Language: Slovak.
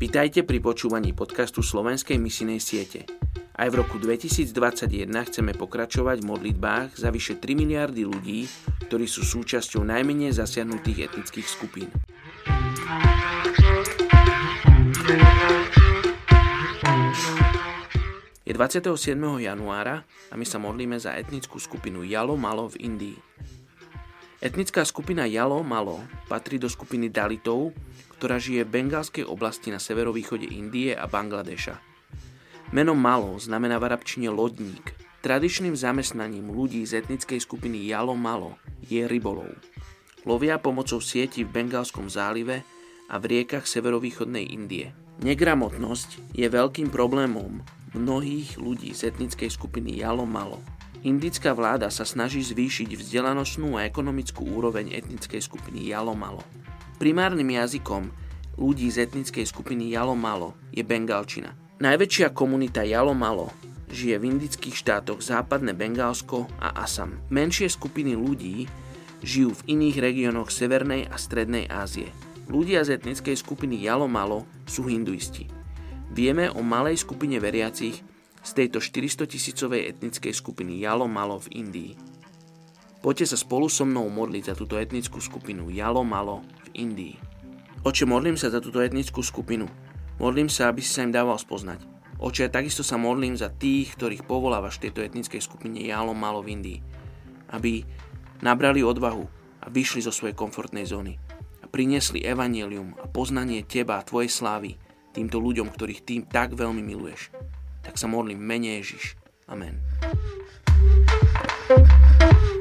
Vitajte pri počúvaní podcastu Slovenskej misinej siete. Aj v roku 2021 chceme pokračovať v modlitbách za vyše 3 miliardy ľudí, ktorí sú súčasťou najmenej zasiahnutých etnických skupín. Je 27. januára a my sa modlíme za etnickú skupinu Jalo Malo v Indii. Etnická skupina Jalo Malo patrí do skupiny Dalitov, ktorá žije v bengálskej oblasti na severovýchode Indie a Bangladeša. Meno Malo znamená v arabčine lodník. Tradičným zamestnaním ľudí z etnickej skupiny Jalo Malo je rybolov. Lovia pomocou sieti v Bengálskom zálive a v riekach severovýchodnej Indie. Negramotnosť je veľkým problémom mnohých ľudí z etnickej skupiny Jalo Malo. Indická vláda sa snaží zvýšiť vzdelanostnú a ekonomickú úroveň etnickej skupiny Jalo Malo. Primárnym jazykom ľudí z etnickej skupiny Jalo-Malo je bengalčina. Najväčšia komunita Jalo-Malo žije v indických štátoch západné Bengálsko a Assam. Menšie skupiny ľudí žijú v iných regiónoch Severnej a Strednej Ázie. Ľudia z etnickej skupiny Jalo-Malo sú hinduisti. Vieme o malej skupine veriacich z tejto 400 tisícovej etnickej skupiny Jalo-Malo v Indii. Poďte sa spolu so mnou modliť za túto etnickú skupinu Jalo-Malo Indii. Oče, modlím sa za túto etnickú skupinu. Modlím sa, aby si sa im dával spoznať. Oče, takisto sa modlím za tých, ktorých povolávaš v tejto etnickej skupine Jalo Malo v Indii. Aby nabrali odvahu a vyšli zo svojej komfortnej zóny a priniesli evanelium a poznanie Teba a Tvojej slávy týmto ľuďom, ktorých Tým tak veľmi miluješ. Tak sa modlím mene Ježiš. Amen. thank you